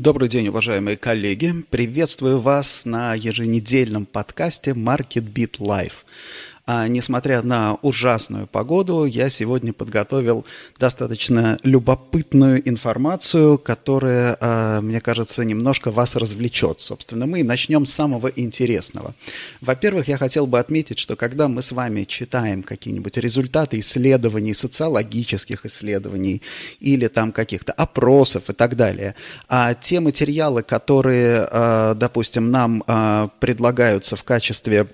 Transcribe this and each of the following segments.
Добрый день, уважаемые коллеги. Приветствую вас на еженедельном подкасте Market Beat Live. А, несмотря на ужасную погоду, я сегодня подготовил достаточно любопытную информацию, которая, а, мне кажется, немножко вас развлечет. Собственно, мы начнем с самого интересного. Во-первых, я хотел бы отметить, что когда мы с вами читаем какие-нибудь результаты исследований, социологических исследований или там каких-то опросов и так далее, а те материалы, которые, а, допустим, нам а, предлагаются в качестве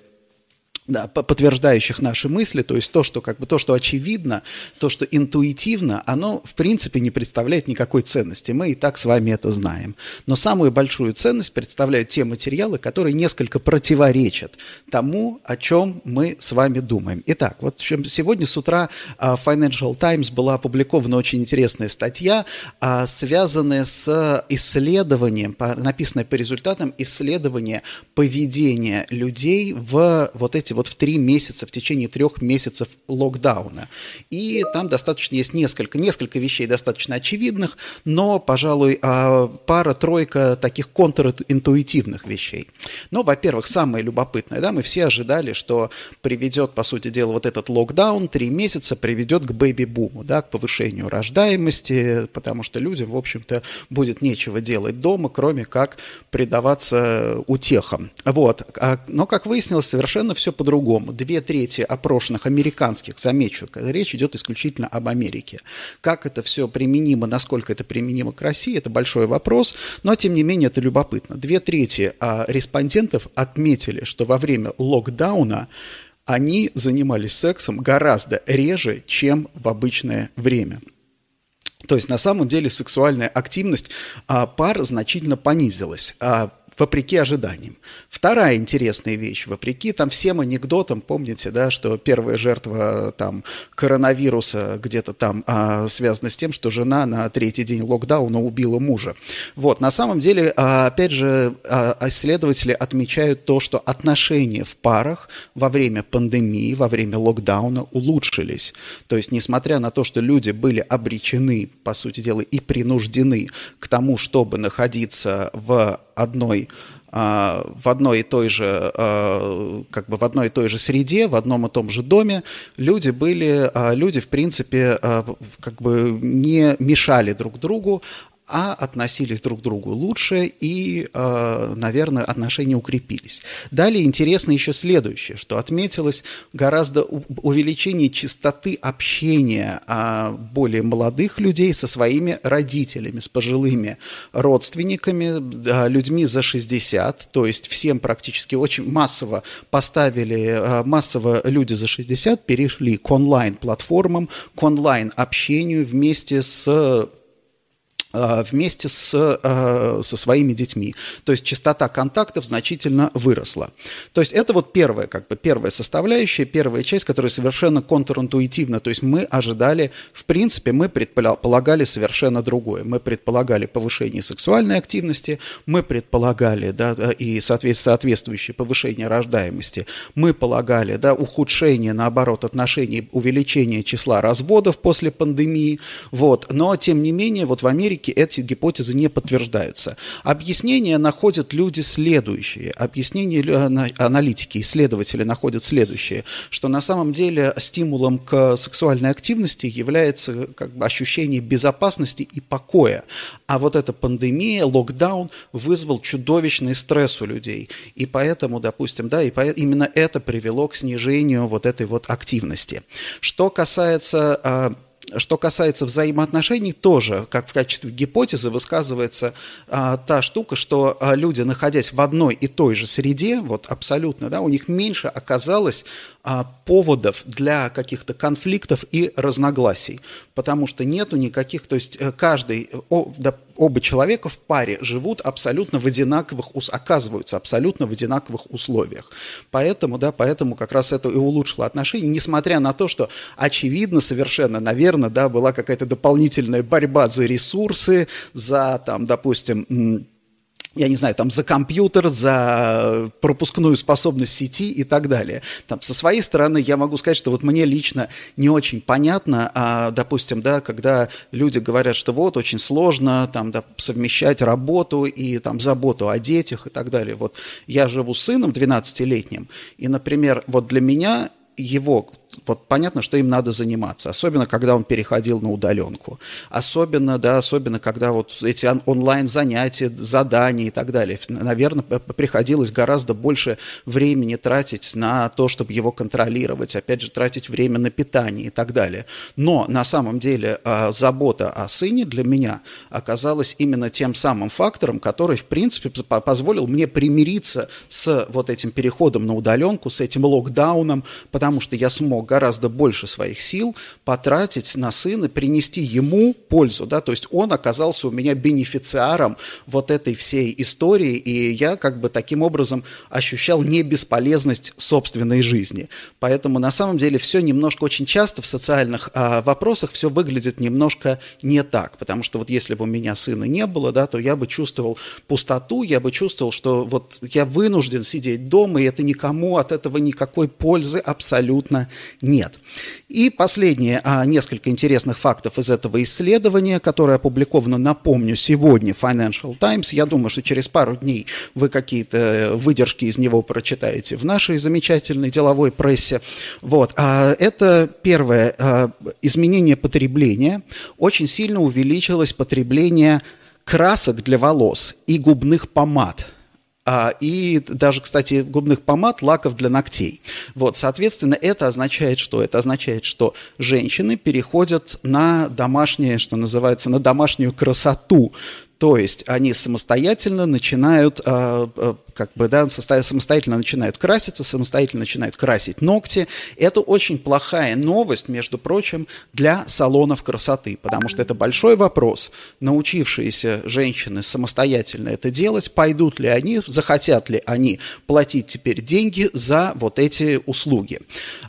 да, подтверждающих наши мысли, то есть то, что как бы то, что очевидно, то, что интуитивно, оно в принципе не представляет никакой ценности. Мы и так с вами это знаем. Но самую большую ценность представляют те материалы, которые несколько противоречат тому, о чем мы с вами думаем. Итак, вот сегодня с утра а, Financial Times была опубликована очень интересная статья, а, связанная с исследованием, написанная по результатам исследования поведения людей в вот эти вот в три месяца, в течение трех месяцев локдауна. И там достаточно есть несколько, несколько вещей достаточно очевидных, но, пожалуй, а, пара-тройка таких контринтуитивных вещей. Но, во-первых, самое любопытное, да, мы все ожидали, что приведет, по сути дела, вот этот локдаун, три месяца приведет к бэби-буму, да, к повышению рождаемости, потому что людям, в общем-то, будет нечего делать дома, кроме как предаваться утехам. Вот. А, но, как выяснилось, совершенно все по по-другому. Две трети опрошенных американских, замечу, речь идет исключительно об Америке. Как это все применимо, насколько это применимо к России, это большой вопрос, но тем не менее это любопытно. Две трети а, респондентов отметили, что во время локдауна они занимались сексом гораздо реже, чем в обычное время. То есть на самом деле сексуальная активность а, пар значительно понизилась. А, вопреки ожиданиям. Вторая интересная вещь, вопреки там всем анекдотам, помните, да, что первая жертва там коронавируса где-то там а, связана с тем, что жена на третий день локдауна убила мужа. Вот, на самом деле, а, опять же, а, исследователи отмечают то, что отношения в парах во время пандемии, во время локдауна улучшились. То есть, несмотря на то, что люди были обречены, по сути дела, и принуждены к тому, чтобы находиться в одной а, в одной и той же, а, как бы в одной и той же среде, в одном и том же доме, люди были, а, люди, в принципе, как бы не мешали друг другу, а относились друг к другу лучше и, э, наверное, отношения укрепились. Далее интересно еще следующее, что отметилось гораздо увеличение частоты общения а, более молодых людей со своими родителями, с пожилыми родственниками, людьми за 60, то есть всем практически очень массово поставили, а, массово люди за 60 перешли к онлайн-платформам, к онлайн-общению вместе с Э, вместе с, э, со своими детьми. То есть частота контактов значительно выросла. То есть это вот первая, как бы первая составляющая, первая часть, которая совершенно контринтуитивна. То есть мы ожидали, в принципе, мы предполагали совершенно другое. Мы предполагали повышение сексуальной активности, мы предполагали, да, и соответствующее повышение рождаемости, мы полагали, да, ухудшение, наоборот, отношений, увеличение числа разводов после пандемии, вот. Но, тем не менее, вот в Америке Америке эти гипотезы не подтверждаются. Объяснения находят люди следующие. Объяснения аналитики, исследователи находят следующее, что на самом деле стимулом к сексуальной активности является как бы ощущение безопасности и покоя. А вот эта пандемия, локдаун вызвал чудовищный стресс у людей. И поэтому, допустим, да, и по, именно это привело к снижению вот этой вот активности. Что касается а, что касается взаимоотношений, тоже, как в качестве гипотезы, высказывается а, та штука, что а, люди, находясь в одной и той же среде, вот абсолютно, да, у них меньше оказалось а, поводов для каких-то конфликтов и разногласий, потому что нету никаких, то есть э, каждый, о, да, оба человека в паре живут абсолютно в одинаковых, оказываются абсолютно в одинаковых условиях. Поэтому, да, поэтому как раз это и улучшило отношения, несмотря на то, что очевидно совершенно, наверное, да, была какая-то дополнительная борьба за ресурсы, за, там, допустим, я не знаю, там за компьютер, за пропускную способность сети и так далее. Там со своей стороны я могу сказать, что вот мне лично не очень понятно, а, допустим, да, когда люди говорят, что вот очень сложно там да, совмещать работу и там заботу о детях и так далее. Вот я живу с сыном 12-летним, и, например, вот для меня его вот понятно, что им надо заниматься, особенно когда он переходил на удаленку, особенно, да, особенно когда вот эти онлайн-занятия, задания и так далее. Наверное, приходилось гораздо больше времени тратить на то, чтобы его контролировать, опять же, тратить время на питание и так далее. Но на самом деле а, забота о сыне для меня оказалась именно тем самым фактором, который, в принципе, позволил мне примириться с вот этим переходом на удаленку, с этим локдауном, потому что я смог гораздо больше своих сил потратить на сына, принести ему пользу, да, то есть он оказался у меня бенефициаром вот этой всей истории, и я как бы таким образом ощущал не бесполезность собственной жизни. Поэтому на самом деле все немножко очень часто в социальных а, вопросах все выглядит немножко не так, потому что вот если бы у меня сына не было, да, то я бы чувствовал пустоту, я бы чувствовал, что вот я вынужден сидеть дома, и это никому от этого никакой пользы абсолютно нет. И последнее, а, несколько интересных фактов из этого исследования, которое опубликовано, напомню, сегодня в Financial Times. Я думаю, что через пару дней вы какие-то выдержки из него прочитаете в нашей замечательной деловой прессе. Вот. А это первое, а, изменение потребления. Очень сильно увеличилось потребление красок для волос и губных помад – и даже, кстати, губных помад, лаков для ногтей. Вот, соответственно, это означает что? Это означает, что женщины переходят на домашнее, что называется, на домашнюю красоту. То есть они самостоятельно начинают, э, э, как бы, да, самостоятельно начинают краситься, самостоятельно начинают красить ногти. Это очень плохая новость, между прочим, для салонов красоты, потому что это большой вопрос. Научившиеся женщины самостоятельно это делать, пойдут ли они, захотят ли они платить теперь деньги за вот эти услуги.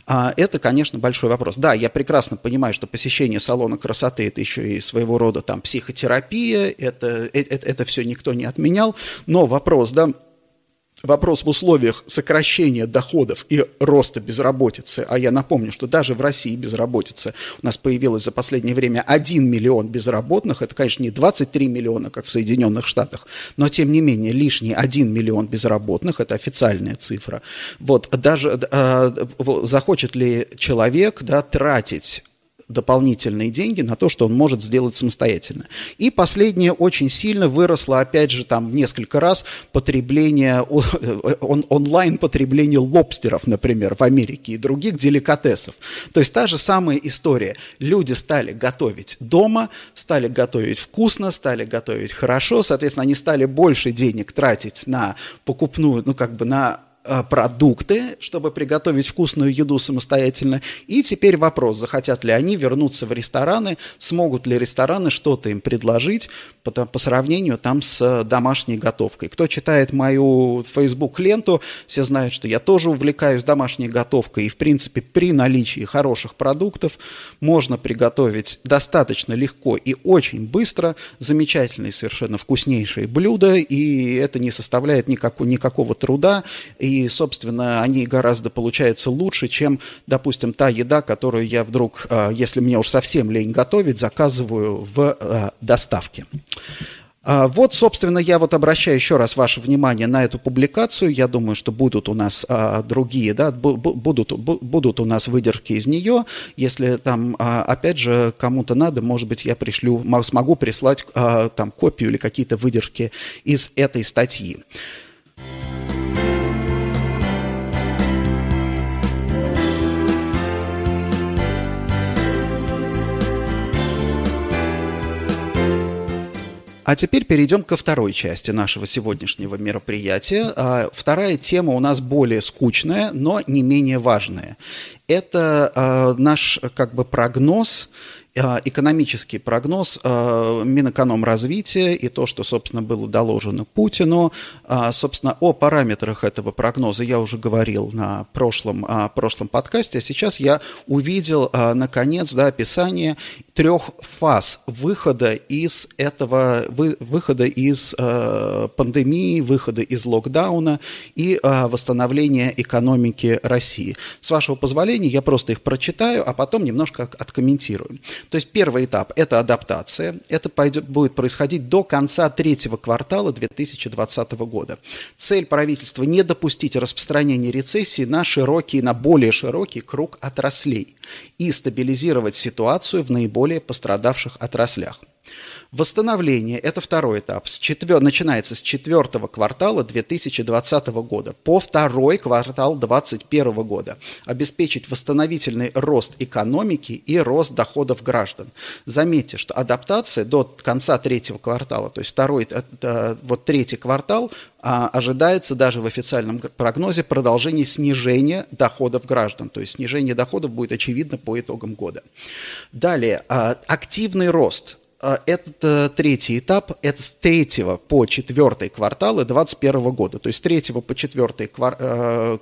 А, это, конечно, большой вопрос. Да, я прекрасно понимаю, что посещение салона красоты – это еще и своего рода там психотерапия, это это, это, это все никто не отменял, но вопрос, да, Вопрос в условиях сокращения доходов и роста безработицы, а я напомню, что даже в России безработица у нас появилась за последнее время 1 миллион безработных, это, конечно, не 23 миллиона, как в Соединенных Штатах, но, тем не менее, лишний 1 миллион безработных, это официальная цифра. Вот, даже э, захочет ли человек да, тратить дополнительные деньги на то, что он может сделать самостоятельно. И последнее очень сильно выросло, опять же, там в несколько раз потребление, он, онлайн-потребление лобстеров, например, в Америке и других деликатесов. То есть та же самая история. Люди стали готовить дома, стали готовить вкусно, стали готовить хорошо, соответственно, они стали больше денег тратить на покупную, ну, как бы на Э, продукты, чтобы приготовить вкусную еду самостоятельно. И теперь вопрос, захотят ли они вернуться в рестораны, смогут ли рестораны что-то им предложить по, по сравнению там с домашней готовкой. Кто читает мою Facebook-ленту, все знают, что я тоже увлекаюсь домашней готовкой. И, в принципе, при наличии хороших продуктов можно приготовить достаточно легко и очень быстро замечательные, совершенно вкуснейшие блюда. И это не составляет никакого, никакого труда. И и, собственно, они гораздо получаются лучше, чем, допустим, та еда, которую я вдруг, а, если мне уж совсем лень готовить, заказываю в а, доставке. А, вот, собственно, я вот обращаю еще раз ваше внимание на эту публикацию. Я думаю, что будут у нас а, другие, да, будут, будут у нас выдержки из нее. Если там, а, опять же, кому-то надо, может быть, я пришлю, смогу прислать а, там копию или какие-то выдержки из этой статьи. А теперь перейдем ко второй части нашего сегодняшнего мероприятия. А, вторая тема у нас более скучная, но не менее важная. Это а, наш как бы прогноз экономический прогноз э, Минэкономразвития и то, что, собственно, было доложено Путину. Собственно, о параметрах этого прогноза я уже говорил на прошлом, прошлом подкасте, а сейчас я увидел, наконец, да, описание трех фаз выхода из этого, выхода из пандемии, выхода из локдауна и восстановления экономики России. С вашего позволения я просто их прочитаю, а потом немножко откомментирую. То есть первый этап – это адаптация. Это пойдет, будет происходить до конца третьего квартала 2020 года. Цель правительства – не допустить распространения рецессии на широкий, на более широкий круг отраслей и стабилизировать ситуацию в наиболее пострадавших отраслях. Восстановление – это второй этап. С четвер... Начинается с четвертого квартала 2020 года по второй квартал 2021 года. Обеспечить восстановительный рост экономики и рост доходов граждан. Заметьте, что адаптация до конца третьего квартала, то есть второй, э, вот третий квартал, а, ожидается даже в официальном прогнозе продолжение снижения доходов граждан. То есть снижение доходов будет очевидно по итогам года. Далее, а, активный рост – этот э, третий этап, это с третьего по четвертый кварталы 2021 года. То есть с третьего по четвертый квар, э,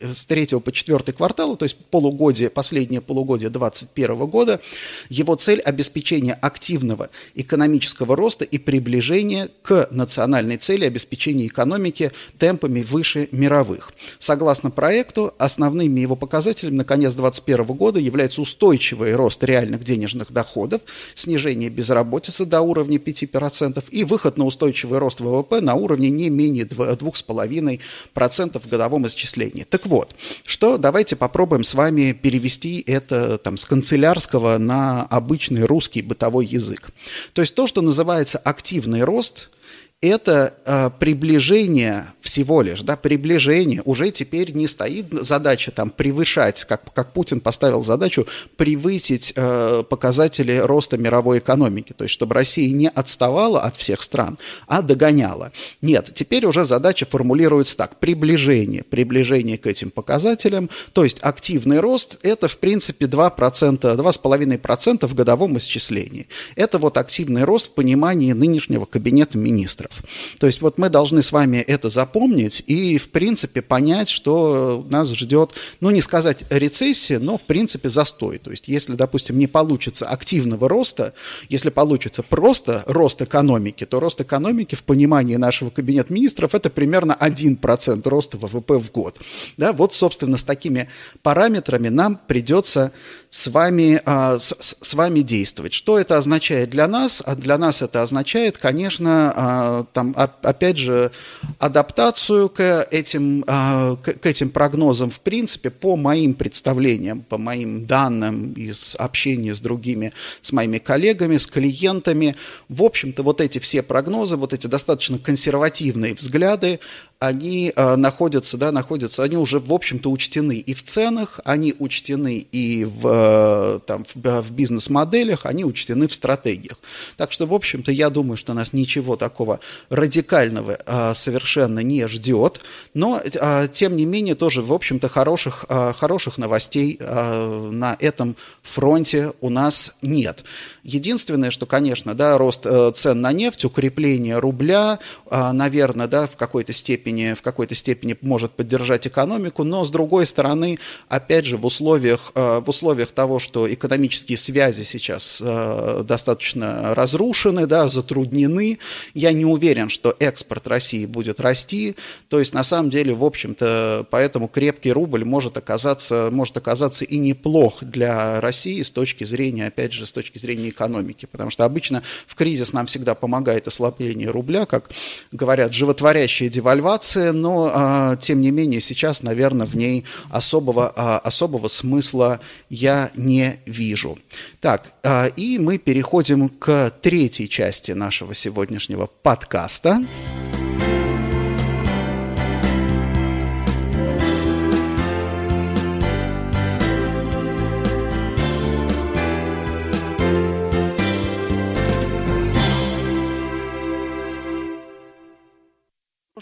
с 3 по 4 квартала, то есть полугодие, последнее полугодие 2021 года, его цель – обеспечение активного экономического роста и приближение к национальной цели обеспечения экономики темпами выше мировых. Согласно проекту, основными его показателями на конец 2021 года является устойчивый рост реальных денежных доходов, снижение безработицы до уровня 5% и выход на устойчивый рост ВВП на уровне не менее 2,5% в годовом исчислении. Так вот, что давайте попробуем с вами перевести это там, с канцелярского на обычный русский бытовой язык. То есть то, что называется активный рост – это э, приближение всего лишь, да, приближение. Уже теперь не стоит задача там превышать, как, как Путин поставил задачу, превысить э, показатели роста мировой экономики. То есть, чтобы Россия не отставала от всех стран, а догоняла. Нет, теперь уже задача формулируется так. Приближение, приближение к этим показателям. То есть, активный рост – это, в принципе, 2%, 2,5% в годовом исчислении. Это вот активный рост в понимании нынешнего кабинета министров долларов. То есть вот мы должны с вами это запомнить и, в принципе, понять, что нас ждет, ну, не сказать рецессия, но, в принципе, застой. То есть если, допустим, не получится активного роста, если получится просто рост экономики, то рост экономики в понимании нашего кабинета министров это примерно 1% роста ВВП в год. Да, вот, собственно, с такими параметрами нам придется с вами, а, с, с вами действовать. Что это означает для нас? А для нас это означает, конечно, а, там, опять же, адаптацию к этим, к, к этим прогнозам, в принципе, по моим представлениям, по моим данным из общения с другими, с моими коллегами, с клиентами. В общем-то, вот эти все прогнозы, вот эти достаточно консервативные взгляды, они э, находятся, да, находятся, они уже, в общем-то, учтены и в ценах, они учтены и в, э, там, в, в бизнес-моделях, они учтены в стратегиях. Так что, в общем-то, я думаю, что нас ничего такого радикального э, совершенно не ждет, но, э, тем не менее, тоже, в общем-то, хороших, э, хороших новостей э, на этом фронте у нас нет. Единственное, что, конечно, да, рост э, цен на нефть, укрепление рубля, э, наверное, да, в какой-то степени степени, в какой-то степени может поддержать экономику, но с другой стороны, опять же, в условиях, э, в условиях того, что экономические связи сейчас э, достаточно разрушены, да, затруднены, я не уверен, что экспорт России будет расти, то есть на самом деле, в общем-то, поэтому крепкий рубль может оказаться, может оказаться и неплох для России с точки зрения, опять же, с точки зрения экономики, потому что обычно в кризис нам всегда помогает ослабление рубля, как говорят, животворящая девальвация, ситуация, но, а, тем не менее, сейчас, наверное, в ней особого, а, особого смысла я не вижу. Так, а, и мы переходим к третьей части нашего сегодняшнего подкаста.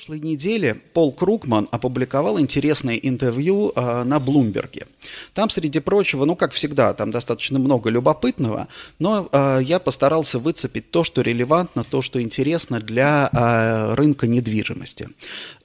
Прошлой неделе Пол Крукман опубликовал интересное интервью э, на Блумберге. Там, среди прочего, ну, как всегда, там достаточно много любопытного, но э, я постарался выцепить то, что релевантно, то, что интересно для э, рынка недвижимости.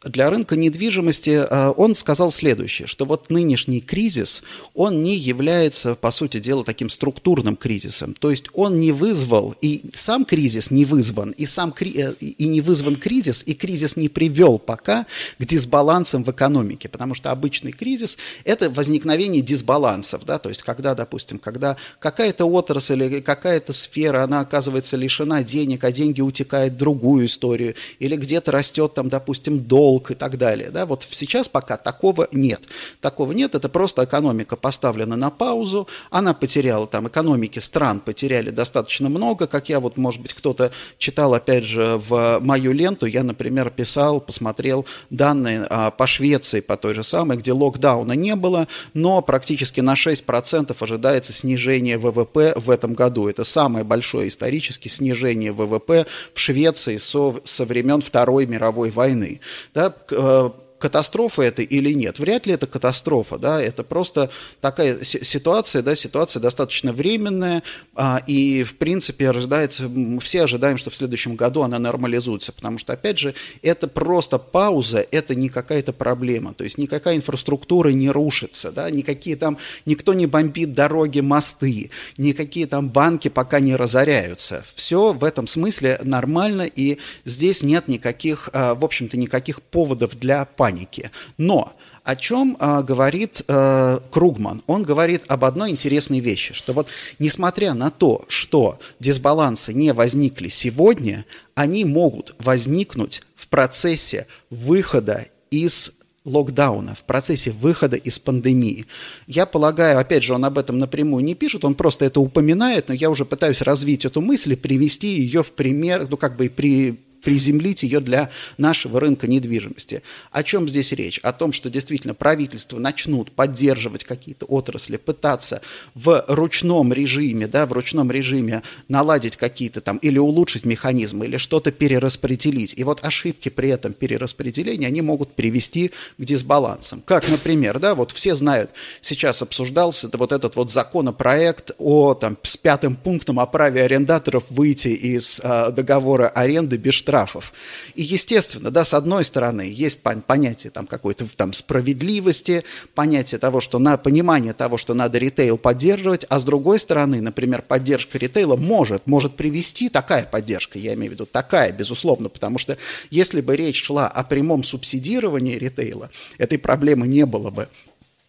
Для рынка недвижимости э, он сказал следующее, что вот нынешний кризис, он не является, по сути дела, таким структурным кризисом. То есть он не вызвал, и сам кризис не вызван, и, сам, э, и не вызван кризис, и кризис не привел пока к дисбалансам в экономике, потому что обычный кризис – это возникновение дисбалансов, да, то есть когда, допустим, когда какая-то отрасль или какая-то сфера, она оказывается лишена денег, а деньги утекают в другую историю, или где-то растет там, допустим, долг и так далее, да, вот сейчас пока такого нет. Такого нет, это просто экономика поставлена на паузу, она потеряла там, экономики стран потеряли достаточно много, как я вот, может быть, кто-то читал, опять же, в мою ленту, я, например, писал почитал, посмотрел данные а, по Швеции, по той же самой, где локдауна не было, но практически на 6% ожидается снижение ВВП в этом году. Это самое большое исторически снижение ВВП в Швеции со, со времен Второй мировой войны. Да, э, катастрофа это или нет. Вряд ли это катастрофа, да, это просто такая ситуация, да, ситуация достаточно временная, а, и, в принципе, ожидается, мы все ожидаем, что в следующем году она нормализуется, потому что, опять же, это просто пауза, это не какая-то проблема, то есть никакая инфраструктура не рушится, да, никакие там, никто не бомбит дороги, мосты, никакие там банки пока не разоряются. Все в этом смысле нормально, и здесь нет никаких, а, в общем-то, никаких поводов для паники паники. Но о чем э, говорит э, Кругман? Он говорит об одной интересной вещи, что вот несмотря на то, что дисбалансы не возникли сегодня, они могут возникнуть в процессе выхода из локдауна, в процессе выхода из пандемии. Я полагаю, опять же, он об этом напрямую не пишет, он просто это упоминает, но я уже пытаюсь развить эту мысль и привести ее в пример, ну, как бы при, приземлить ее для нашего рынка недвижимости. О чем здесь речь? О том, что действительно правительства начнут поддерживать какие-то отрасли, пытаться в ручном режиме, да, в ручном режиме наладить какие-то там или улучшить механизмы, или что-то перераспределить. И вот ошибки при этом перераспределения, они могут привести к дисбалансам. Как, например, да, вот все знают, сейчас обсуждался вот этот вот законопроект о там с пятым пунктом о праве арендаторов выйти из э, договора аренды без штрафа штрафов. И, естественно, да, с одной стороны, есть понятие там какой-то там справедливости, понятие того, что на понимание того, что надо ритейл поддерживать, а с другой стороны, например, поддержка ритейла может, может привести, такая поддержка, я имею в виду такая, безусловно, потому что если бы речь шла о прямом субсидировании ритейла, этой проблемы не было бы.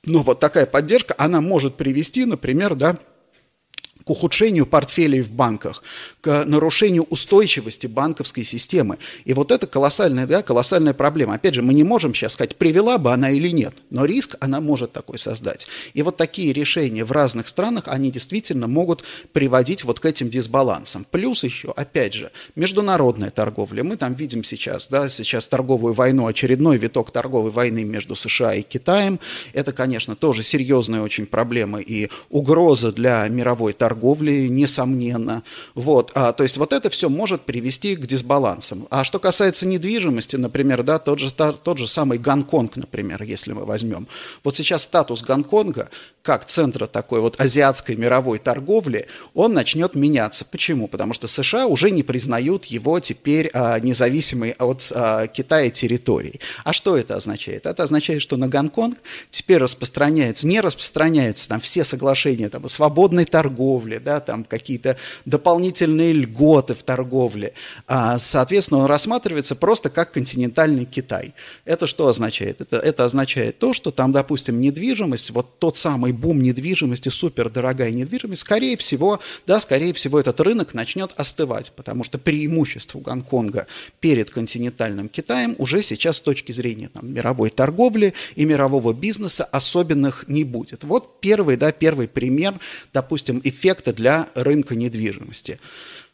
Но вот такая поддержка, она может привести, например, да, к ухудшению портфелей в банках, к нарушению устойчивости банковской системы. И вот это колоссальная, да, колоссальная проблема. Опять же, мы не можем сейчас сказать, привела бы она или нет, но риск она может такой создать. И вот такие решения в разных странах, они действительно могут приводить вот к этим дисбалансам. Плюс еще, опять же, международная торговля. Мы там видим сейчас, да, сейчас торговую войну, очередной виток торговой войны между США и Китаем. Это, конечно, тоже серьезная очень проблема и угроза для мировой торговли торговли, несомненно. Вот, а, то есть вот это все может привести к дисбалансам. А что касается недвижимости, например, да, тот же, тот же самый Гонконг, например, если мы возьмем. Вот сейчас статус Гонконга, как центра такой вот азиатской мировой торговли, он начнет меняться. Почему? Потому что США уже не признают его теперь а, независимой от а, Китая территорией. А что это означает? Это означает, что на Гонконг теперь распространяются, не распространяются там все соглашения там, о свободной торговле, торговле, да, там какие-то дополнительные льготы в торговле. А, соответственно, он рассматривается просто как континентальный Китай. Это что означает? Это, это означает то, что там, допустим, недвижимость, вот тот самый бум недвижимости, супердорогая недвижимость, скорее всего, да, скорее всего, этот рынок начнет остывать, потому что преимущество Гонконга перед континентальным Китаем уже сейчас с точки зрения там, мировой торговли и мирового бизнеса особенных не будет. Вот первый, да, первый пример, допустим, эффект эффекта для рынка недвижимости.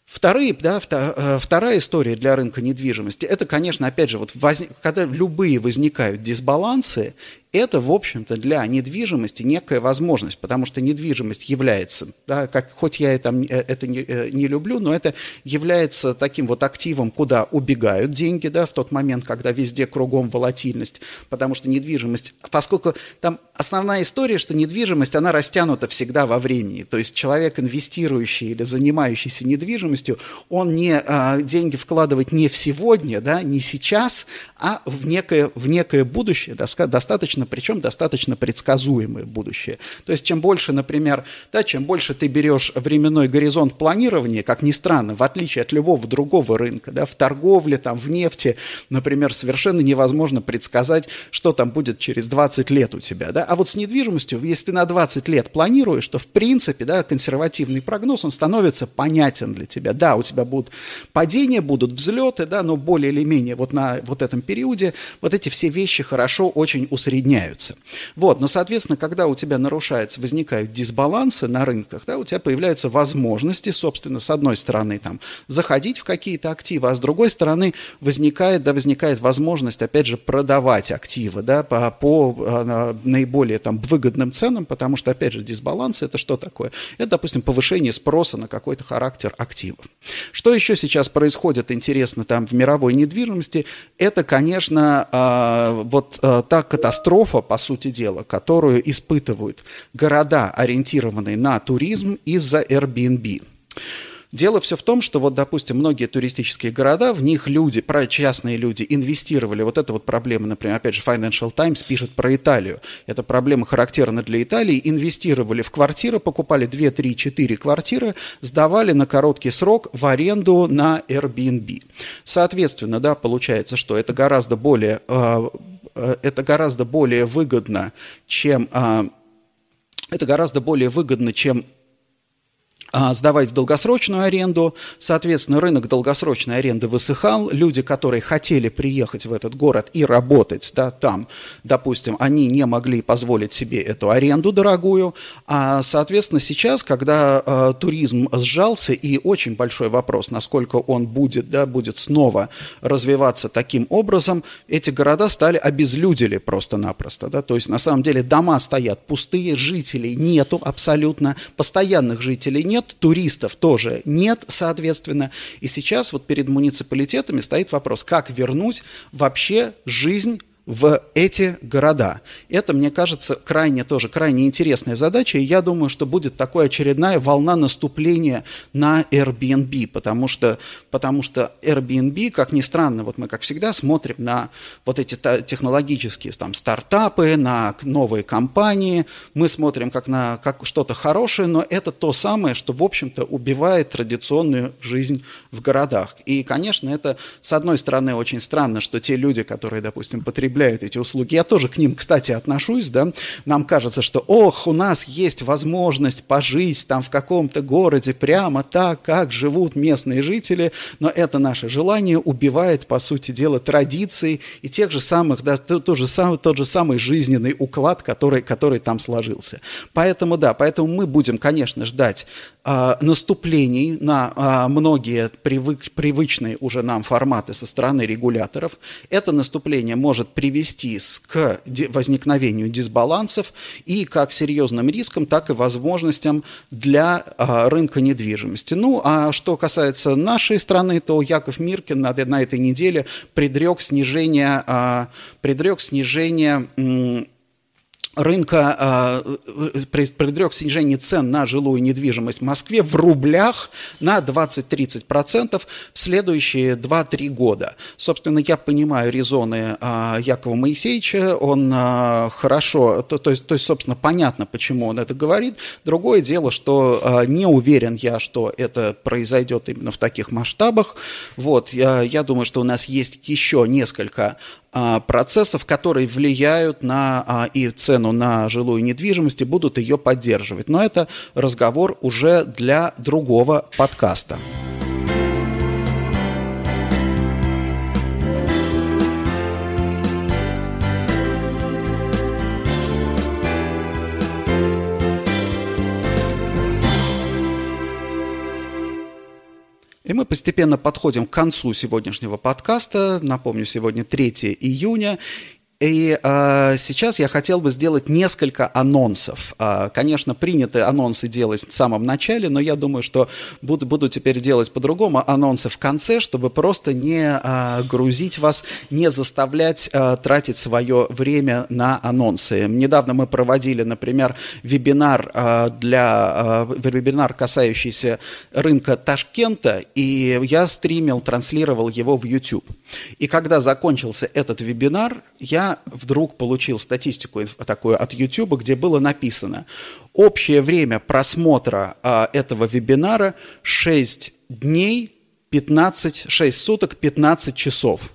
Вторые, да, э, вторая история для рынка недвижимости, это, конечно, опять же, вот воз... когда любые возникают дисбалансы, это, в общем-то, для недвижимости некая возможность, потому что недвижимость является, да, как, хоть я это, это не, э, не люблю, но это является таким вот активом, куда убегают деньги, да, в тот момент, когда везде кругом волатильность, потому что недвижимость, поскольку там основная история, что недвижимость, она растянута всегда во времени, то есть человек, инвестирующий или занимающийся недвижимостью, он не, а, деньги вкладывает не в сегодня, да, не сейчас, а в некое, в некое будущее, достаточно, причем достаточно предсказуемое будущее. То есть чем больше, например, да, чем больше ты берешь временной горизонт планирования, как ни странно, в отличие от любого другого рынка, да, в торговле, там, в нефти, например, совершенно невозможно предсказать, что там будет через 20 лет у тебя, да, а вот с недвижимостью, если ты на 20 лет планируешь, то в принципе, да, консервативный прогноз, он становится понятен для тебя, да, у тебя будут падения, будут взлеты, да, но более или менее вот на вот этом периоде вот эти все вещи хорошо очень усредняются. Вот, но, соответственно, когда у тебя нарушается, возникают дисбалансы на рынках, да, у тебя появляются возможности, собственно, с одной стороны, там, заходить в какие-то активы, а с другой стороны, возникает, да, возникает возможность, опять же, продавать активы, да, по, по а, наиболее там выгодным ценам, потому что, опять же, дисбаланс – это что такое? Это, допустим, повышение спроса на какой-то характер активов. Что еще сейчас происходит, интересно, там, в мировой недвижимости? Это, конечно, а, вот а, та катастрофа, по сути дела, которую испытывают города, ориентированные на туризм из-за Airbnb. Дело все в том, что вот, допустим, многие туристические города, в них люди, частные люди инвестировали. Вот эта вот проблема, например, опять же, Financial Times пишет про Италию. Эта проблема характерна для Италии. Инвестировали в квартиры, покупали 2, 3, 4 квартиры, сдавали на короткий срок в аренду на Airbnb. Соответственно, да, получается, что это гораздо более, э, э, это гораздо более выгодно, чем э, это гораздо более выгодно, чем сдавать в долгосрочную аренду. Соответственно, рынок долгосрочной аренды высыхал. Люди, которые хотели приехать в этот город и работать да, там, допустим, они не могли позволить себе эту аренду дорогую. А, соответственно, сейчас, когда а, туризм сжался, и очень большой вопрос, насколько он будет, да, будет снова развиваться таким образом, эти города стали обезлюдили просто-напросто. Да? То есть, на самом деле, дома стоят пустые, жителей нету абсолютно, постоянных жителей нет, нет, туристов тоже нет, соответственно. И сейчас вот перед муниципалитетами стоит вопрос, как вернуть вообще жизнь в эти города. Это, мне кажется, крайне тоже крайне интересная задача, и я думаю, что будет такая очередная волна наступления на Airbnb, потому что, потому что Airbnb, как ни странно, вот мы, как всегда, смотрим на вот эти технологические там, стартапы, на новые компании, мы смотрим как на как что-то хорошее, но это то самое, что, в общем-то, убивает традиционную жизнь в городах. И, конечно, это, с одной стороны, очень странно, что те люди, которые, допустим, потребляют потребляют эти услуги. Я тоже к ним, кстати, отношусь, да. Нам кажется, что, ох, у нас есть возможность пожить там в каком-то городе прямо так, как живут местные жители, но это наше желание убивает, по сути дела, традиции и тех же самых, да, то, то же самый, тот же самый жизненный уклад, который, который там сложился. Поэтому, да, поэтому мы будем, конечно, ждать а, наступлений на а, многие привык, привычные уже нам форматы со стороны регуляторов. Это наступление может привести к возникновению дисбалансов и как серьезным рискам, так и возможностям для а, рынка недвижимости. Ну, а что касается нашей страны, то Яков Миркин на, на этой неделе предрек снижение, предрек снижение рынка э, предрек снижение цен на жилую недвижимость в Москве в рублях на 20-30% в следующие 2-3 года. Собственно, я понимаю резоны э, Якова Моисеевича, он э, хорошо, то, то, есть, то есть, собственно, понятно, почему он это говорит. Другое дело, что э, не уверен я, что это произойдет именно в таких масштабах. Вот, я, я думаю, что у нас есть еще несколько а, процессов, которые влияют на а, и цену на жилую недвижимость и будут ее поддерживать. Но это разговор уже для другого подкаста. И мы постепенно подходим к концу сегодняшнего подкаста. Напомню, сегодня 3 июня. И э, сейчас я хотел бы сделать несколько анонсов. Э, конечно, принято анонсы делать в самом начале, но я думаю, что буду, буду теперь делать по-другому анонсы в конце, чтобы просто не э, грузить вас, не заставлять э, тратить свое время на анонсы. Недавно мы проводили, например, вебинар э, для э, вебинар, касающийся рынка Ташкента, и я стримил, транслировал его в YouTube. И когда закончился этот вебинар, я вдруг получил статистику такую от YouTube, где было написано, общее время просмотра а, этого вебинара 6 дней, 15, 6 суток, 15 часов.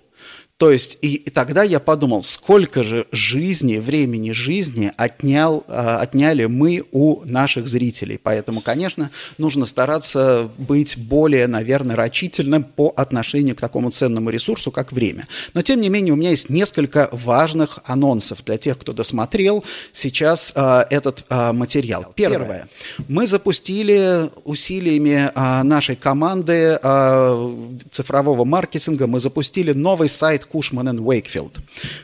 То есть, и, и тогда я подумал, сколько же жизни, времени жизни отнял, э, отняли мы у наших зрителей. Поэтому, конечно, нужно стараться быть более, наверное, рачительным по отношению к такому ценному ресурсу, как время. Но, тем не менее, у меня есть несколько важных анонсов для тех, кто досмотрел сейчас э, этот э, материал. Первое. Мы запустили усилиями э, нашей команды э, цифрового маркетинга, мы запустили новый сайт Cushman and Wakefield,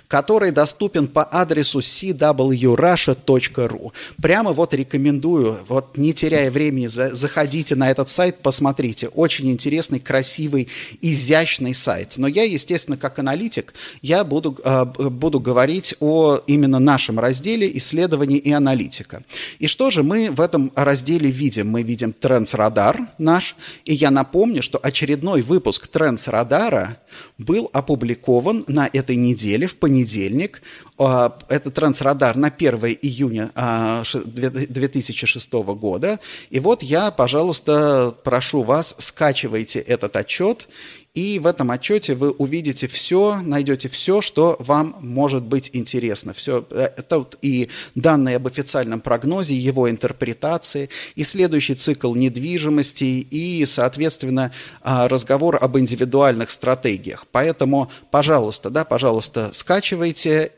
который доступен по адресу cwrussia.ru. Прямо вот рекомендую, вот не теряя времени, заходите на этот сайт, посмотрите. Очень интересный, красивый, изящный сайт. Но я, естественно, как аналитик, я буду, э, буду говорить о именно нашем разделе исследований и аналитика. И что же мы в этом разделе видим? Мы видим Radar наш, и я напомню, что очередной выпуск Radar был опубликован на этой неделе, в понедельник. А, это трансрадар на 1 июня 2006 а, года. И вот я, пожалуйста, прошу вас, скачивайте этот отчет и в этом отчете вы увидите все, найдете все, что вам может быть интересно. Все, э, это вот и данные об официальном прогнозе, его интерпретации, и следующий цикл недвижимости, и, соответственно, а, разговор об индивидуальных стратегиях. Поэтому, пожалуйста, да, пожалуйста, скачивайте,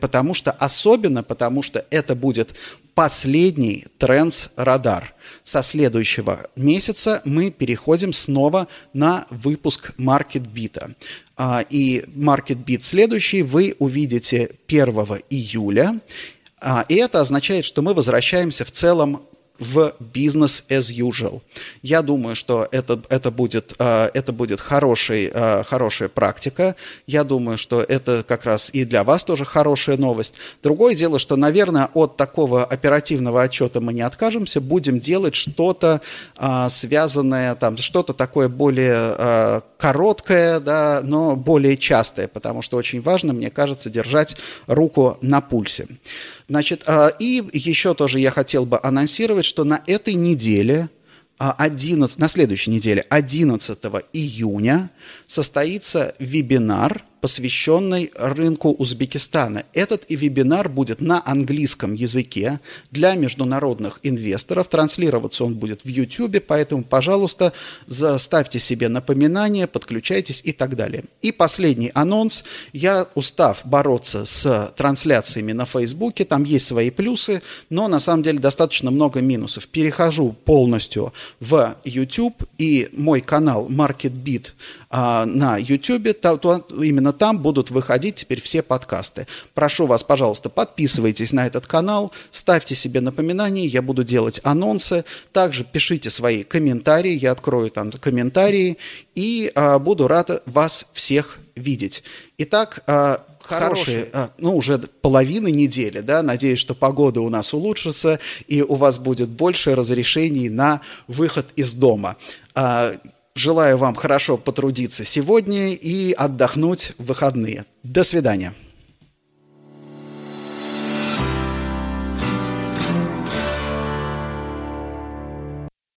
потому что, особенно потому что это будет последний Trends радар. Со следующего месяца мы переходим снова на выпуск MarketBeat. А, и MarketBeat следующий вы увидите 1 июля. А, и это означает, что мы возвращаемся в целом в business as usual. Я думаю, что это, это будет, э, это будет хороший, э, хорошая практика. Я думаю, что это как раз и для вас тоже хорошая новость. Другое дело, что, наверное, от такого оперативного отчета мы не откажемся, будем делать что-то э, связанное, там, что-то такое более короткое, да, но более частое, потому что очень важно, мне кажется, держать руку на пульсе. Значит, и еще тоже я хотел бы анонсировать, что на этой неделе 11, а, на следующей неделе, 11 июня, состоится вебинар посвященный рынку Узбекистана. Этот и вебинар будет на английском языке для международных инвесторов. Транслироваться он будет в YouTube, поэтому, пожалуйста, ставьте себе напоминания, подключайтесь и так далее. И последний анонс. Я, устав бороться с трансляциями на Фейсбуке, там есть свои плюсы, но на самом деле достаточно много минусов. Перехожу полностью в YouTube и мой канал MarketBeat а, на YouTube, то, то именно там будут выходить теперь все подкасты. Прошу вас, пожалуйста, подписывайтесь на этот канал, ставьте себе напоминания, я буду делать анонсы, также пишите свои комментарии, я открою там комментарии и а, буду рад вас всех видеть. Итак, а, хорошие, а, ну, уже половины недели, да, надеюсь, что погода у нас улучшится, и у вас будет больше разрешений на выход из дома. Желаю вам хорошо потрудиться сегодня и отдохнуть в выходные. До свидания.